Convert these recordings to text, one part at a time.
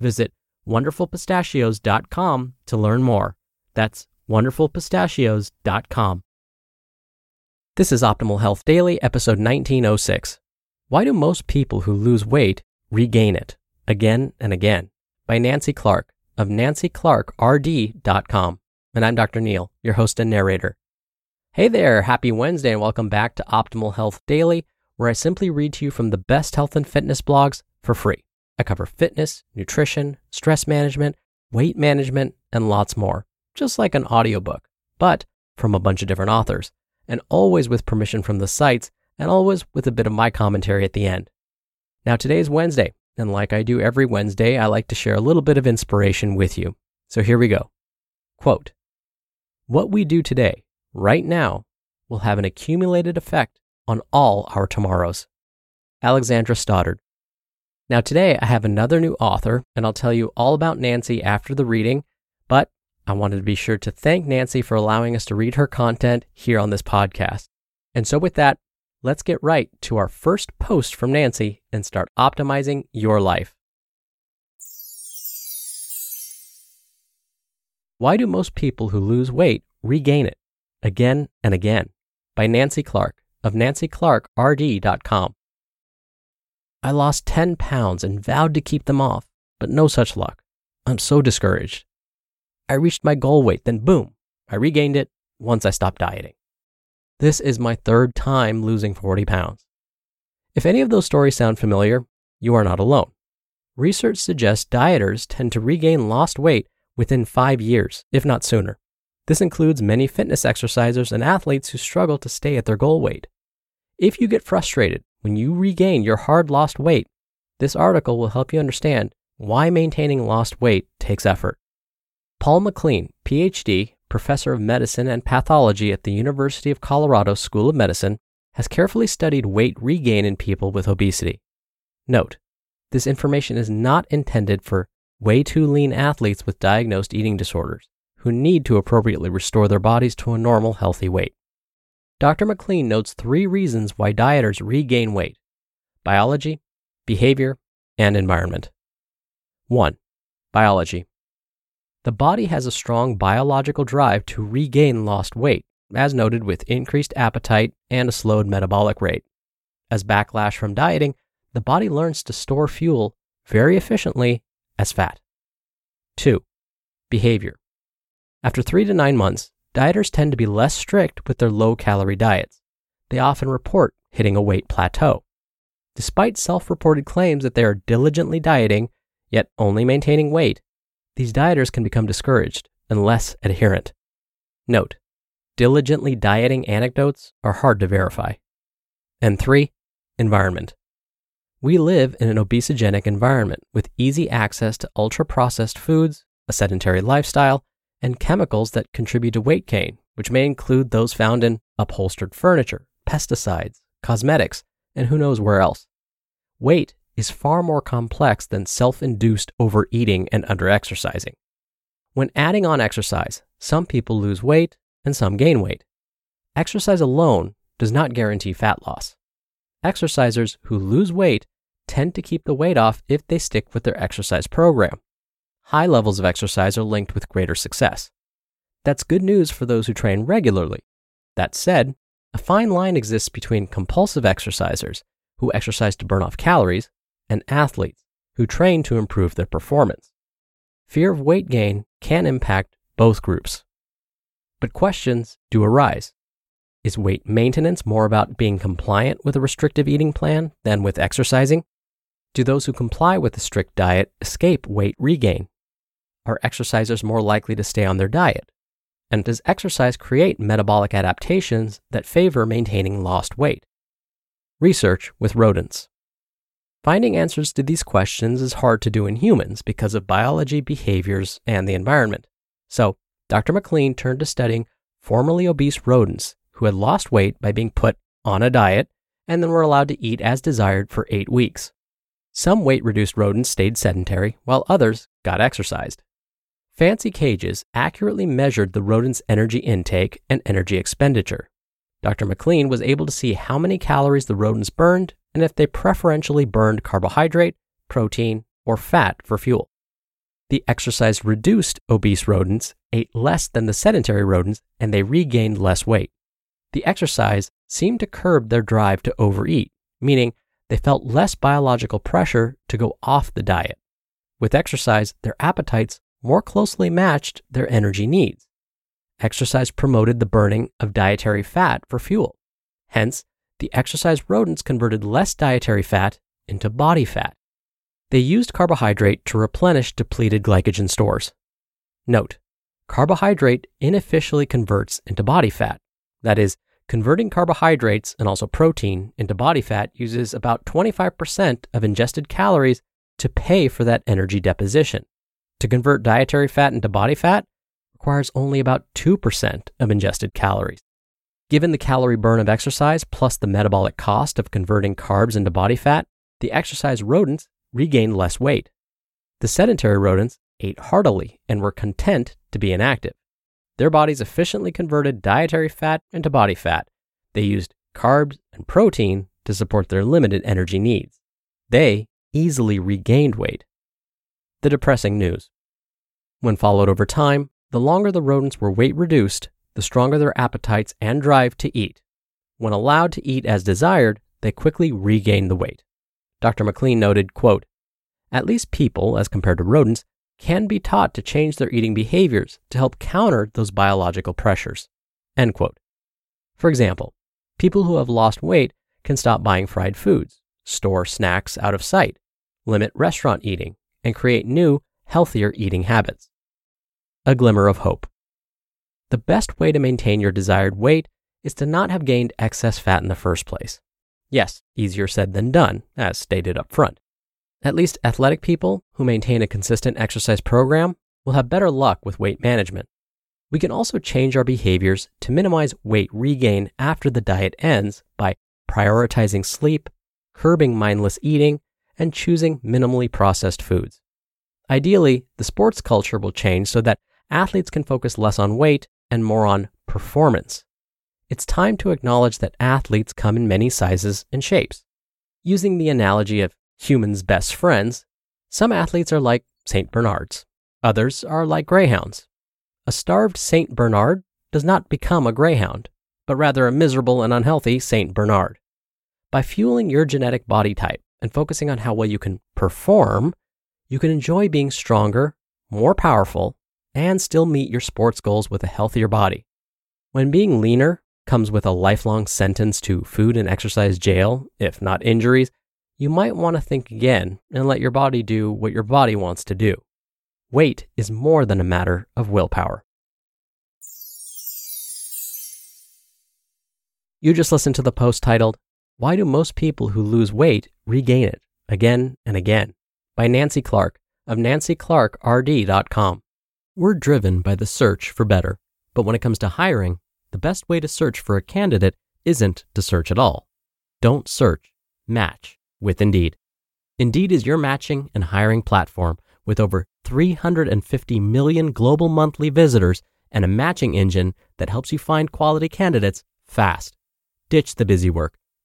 Visit wonderfulpistachios.com to learn more. That's wonderfulpistachios.com. This is Optimal Health Daily, episode 1906. Why do most people who lose weight regain it again and again? By Nancy Clark of nancyclarkrd.com. And I'm Dr. Neal, your host and narrator. Hey there, happy Wednesday, and welcome back to Optimal Health Daily, where I simply read to you from the best health and fitness blogs for free. I cover fitness, nutrition, stress management, weight management, and lots more, just like an audiobook, but from a bunch of different authors, and always with permission from the sites, and always with a bit of my commentary at the end. Now, today is Wednesday, and like I do every Wednesday, I like to share a little bit of inspiration with you. So here we go. Quote What we do today, right now, will have an accumulated effect on all our tomorrows. Alexandra Stoddard. Now, today I have another new author, and I'll tell you all about Nancy after the reading, but I wanted to be sure to thank Nancy for allowing us to read her content here on this podcast. And so, with that, let's get right to our first post from Nancy and start optimizing your life. Why do most people who lose weight regain it again and again? By Nancy Clark of nancyclarkrd.com. I lost 10 pounds and vowed to keep them off, but no such luck. I'm so discouraged. I reached my goal weight, then boom, I regained it once I stopped dieting. This is my third time losing 40 pounds. If any of those stories sound familiar, you are not alone. Research suggests dieters tend to regain lost weight within five years, if not sooner. This includes many fitness exercisers and athletes who struggle to stay at their goal weight. If you get frustrated when you regain your hard lost weight, this article will help you understand why maintaining lost weight takes effort. Paul MacLean, PhD, professor of medicine and pathology at the University of Colorado School of Medicine, has carefully studied weight regain in people with obesity. Note, this information is not intended for way too lean athletes with diagnosed eating disorders who need to appropriately restore their bodies to a normal, healthy weight. Dr. MacLean notes three reasons why dieters regain weight biology, behavior, and environment. 1. Biology. The body has a strong biological drive to regain lost weight, as noted with increased appetite and a slowed metabolic rate. As backlash from dieting, the body learns to store fuel very efficiently as fat. 2. Behavior. After three to nine months, dieters tend to be less strict with their low calorie diets. They often report hitting a weight plateau. Despite self reported claims that they are diligently dieting, yet only maintaining weight, these dieters can become discouraged and less adherent. Note, diligently dieting anecdotes are hard to verify. And three, environment. We live in an obesogenic environment with easy access to ultra processed foods, a sedentary lifestyle, and chemicals that contribute to weight gain, which may include those found in upholstered furniture, pesticides, cosmetics, and who knows where else. Weight is far more complex than self induced overeating and underexercising. When adding on exercise, some people lose weight and some gain weight. Exercise alone does not guarantee fat loss. Exercisers who lose weight tend to keep the weight off if they stick with their exercise program. High levels of exercise are linked with greater success. That's good news for those who train regularly. That said, a fine line exists between compulsive exercisers who exercise to burn off calories and athletes who train to improve their performance. Fear of weight gain can impact both groups. But questions do arise. Is weight maintenance more about being compliant with a restrictive eating plan than with exercising? Do those who comply with a strict diet escape weight regain? Are exercisers more likely to stay on their diet? And does exercise create metabolic adaptations that favor maintaining lost weight? Research with rodents. Finding answers to these questions is hard to do in humans because of biology, behaviors, and the environment. So, Dr. MacLean turned to studying formerly obese rodents who had lost weight by being put on a diet and then were allowed to eat as desired for eight weeks. Some weight reduced rodents stayed sedentary, while others got exercised. Fancy cages accurately measured the rodent's energy intake and energy expenditure. Dr. MacLean was able to see how many calories the rodents burned and if they preferentially burned carbohydrate, protein, or fat for fuel. The exercise reduced obese rodents ate less than the sedentary rodents and they regained less weight. The exercise seemed to curb their drive to overeat, meaning they felt less biological pressure to go off the diet. With exercise, their appetites more closely matched their energy needs. Exercise promoted the burning of dietary fat for fuel. Hence, the exercise rodents converted less dietary fat into body fat. They used carbohydrate to replenish depleted glycogen stores. Note, carbohydrate inefficiently converts into body fat. That is, converting carbohydrates and also protein into body fat uses about 25% of ingested calories to pay for that energy deposition. To convert dietary fat into body fat requires only about 2% of ingested calories. Given the calorie burn of exercise plus the metabolic cost of converting carbs into body fat, the exercise rodents regained less weight. The sedentary rodents ate heartily and were content to be inactive. Their bodies efficiently converted dietary fat into body fat. They used carbs and protein to support their limited energy needs. They easily regained weight. The depressing news. When followed over time, the longer the rodents were weight reduced, the stronger their appetites and drive to eat. When allowed to eat as desired, they quickly regained the weight. Dr. MacLean noted, quote, At least people, as compared to rodents, can be taught to change their eating behaviors to help counter those biological pressures. End quote. For example, people who have lost weight can stop buying fried foods, store snacks out of sight, limit restaurant eating, and create new, healthier eating habits. A glimmer of hope. The best way to maintain your desired weight is to not have gained excess fat in the first place. Yes, easier said than done, as stated up front. At least athletic people who maintain a consistent exercise program will have better luck with weight management. We can also change our behaviors to minimize weight regain after the diet ends by prioritizing sleep, curbing mindless eating, and choosing minimally processed foods. Ideally, the sports culture will change so that athletes can focus less on weight and more on performance. It's time to acknowledge that athletes come in many sizes and shapes. Using the analogy of humans' best friends, some athletes are like St. Bernards, others are like greyhounds. A starved St. Bernard does not become a greyhound, but rather a miserable and unhealthy St. Bernard. By fueling your genetic body type and focusing on how well you can perform, you can enjoy being stronger, more powerful, and still meet your sports goals with a healthier body. When being leaner comes with a lifelong sentence to food and exercise jail, if not injuries, you might want to think again and let your body do what your body wants to do. Weight is more than a matter of willpower. You just listened to the post titled, Why Do Most People Who Lose Weight Regain It Again and Again? by Nancy Clark of nancyclarkrd.com. We're driven by the search for better, but when it comes to hiring, the best way to search for a candidate isn't to search at all. Don't search, match with Indeed. Indeed is your matching and hiring platform with over 350 million global monthly visitors and a matching engine that helps you find quality candidates fast. Ditch the busy work.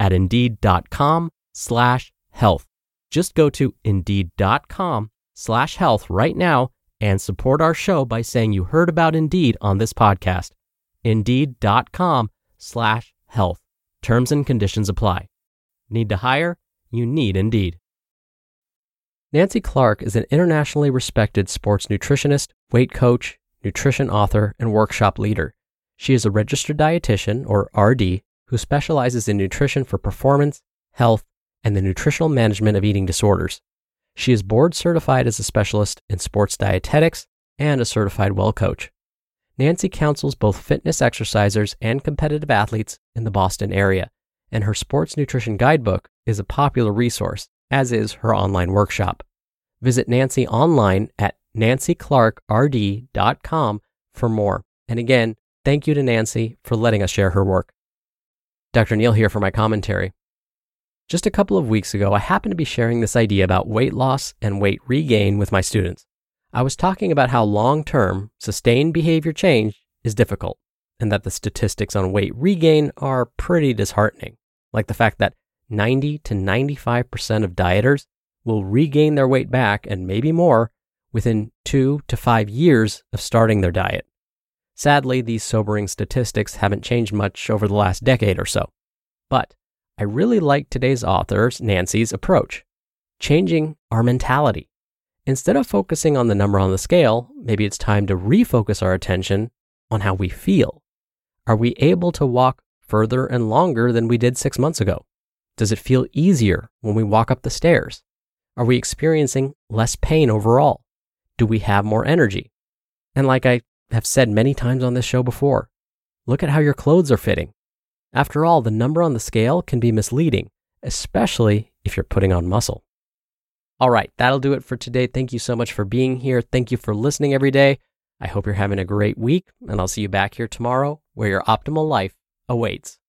at indeed.com slash health. Just go to indeed.com slash health right now and support our show by saying you heard about Indeed on this podcast. Indeed.com slash health. Terms and conditions apply. Need to hire? You need Indeed. Nancy Clark is an internationally respected sports nutritionist, weight coach, nutrition author, and workshop leader. She is a registered dietitian, or RD, who specializes in nutrition for performance, health, and the nutritional management of eating disorders. She is board certified as a specialist in sports dietetics and a certified well coach. Nancy counsels both fitness exercisers and competitive athletes in the Boston area, and her sports nutrition guidebook is a popular resource, as is her online workshop. Visit Nancy online at nancyclarkrd.com for more. And again, thank you to Nancy for letting us share her work. Dr. Neal here for my commentary. Just a couple of weeks ago, I happened to be sharing this idea about weight loss and weight regain with my students. I was talking about how long term, sustained behavior change is difficult, and that the statistics on weight regain are pretty disheartening, like the fact that 90 to 95% of dieters will regain their weight back and maybe more within two to five years of starting their diet. Sadly, these sobering statistics haven't changed much over the last decade or so. But I really like today's author's, Nancy's, approach changing our mentality. Instead of focusing on the number on the scale, maybe it's time to refocus our attention on how we feel. Are we able to walk further and longer than we did six months ago? Does it feel easier when we walk up the stairs? Are we experiencing less pain overall? Do we have more energy? And like I have said many times on this show before, look at how your clothes are fitting. After all, the number on the scale can be misleading, especially if you're putting on muscle. All right, that'll do it for today. Thank you so much for being here. Thank you for listening every day. I hope you're having a great week, and I'll see you back here tomorrow where your optimal life awaits.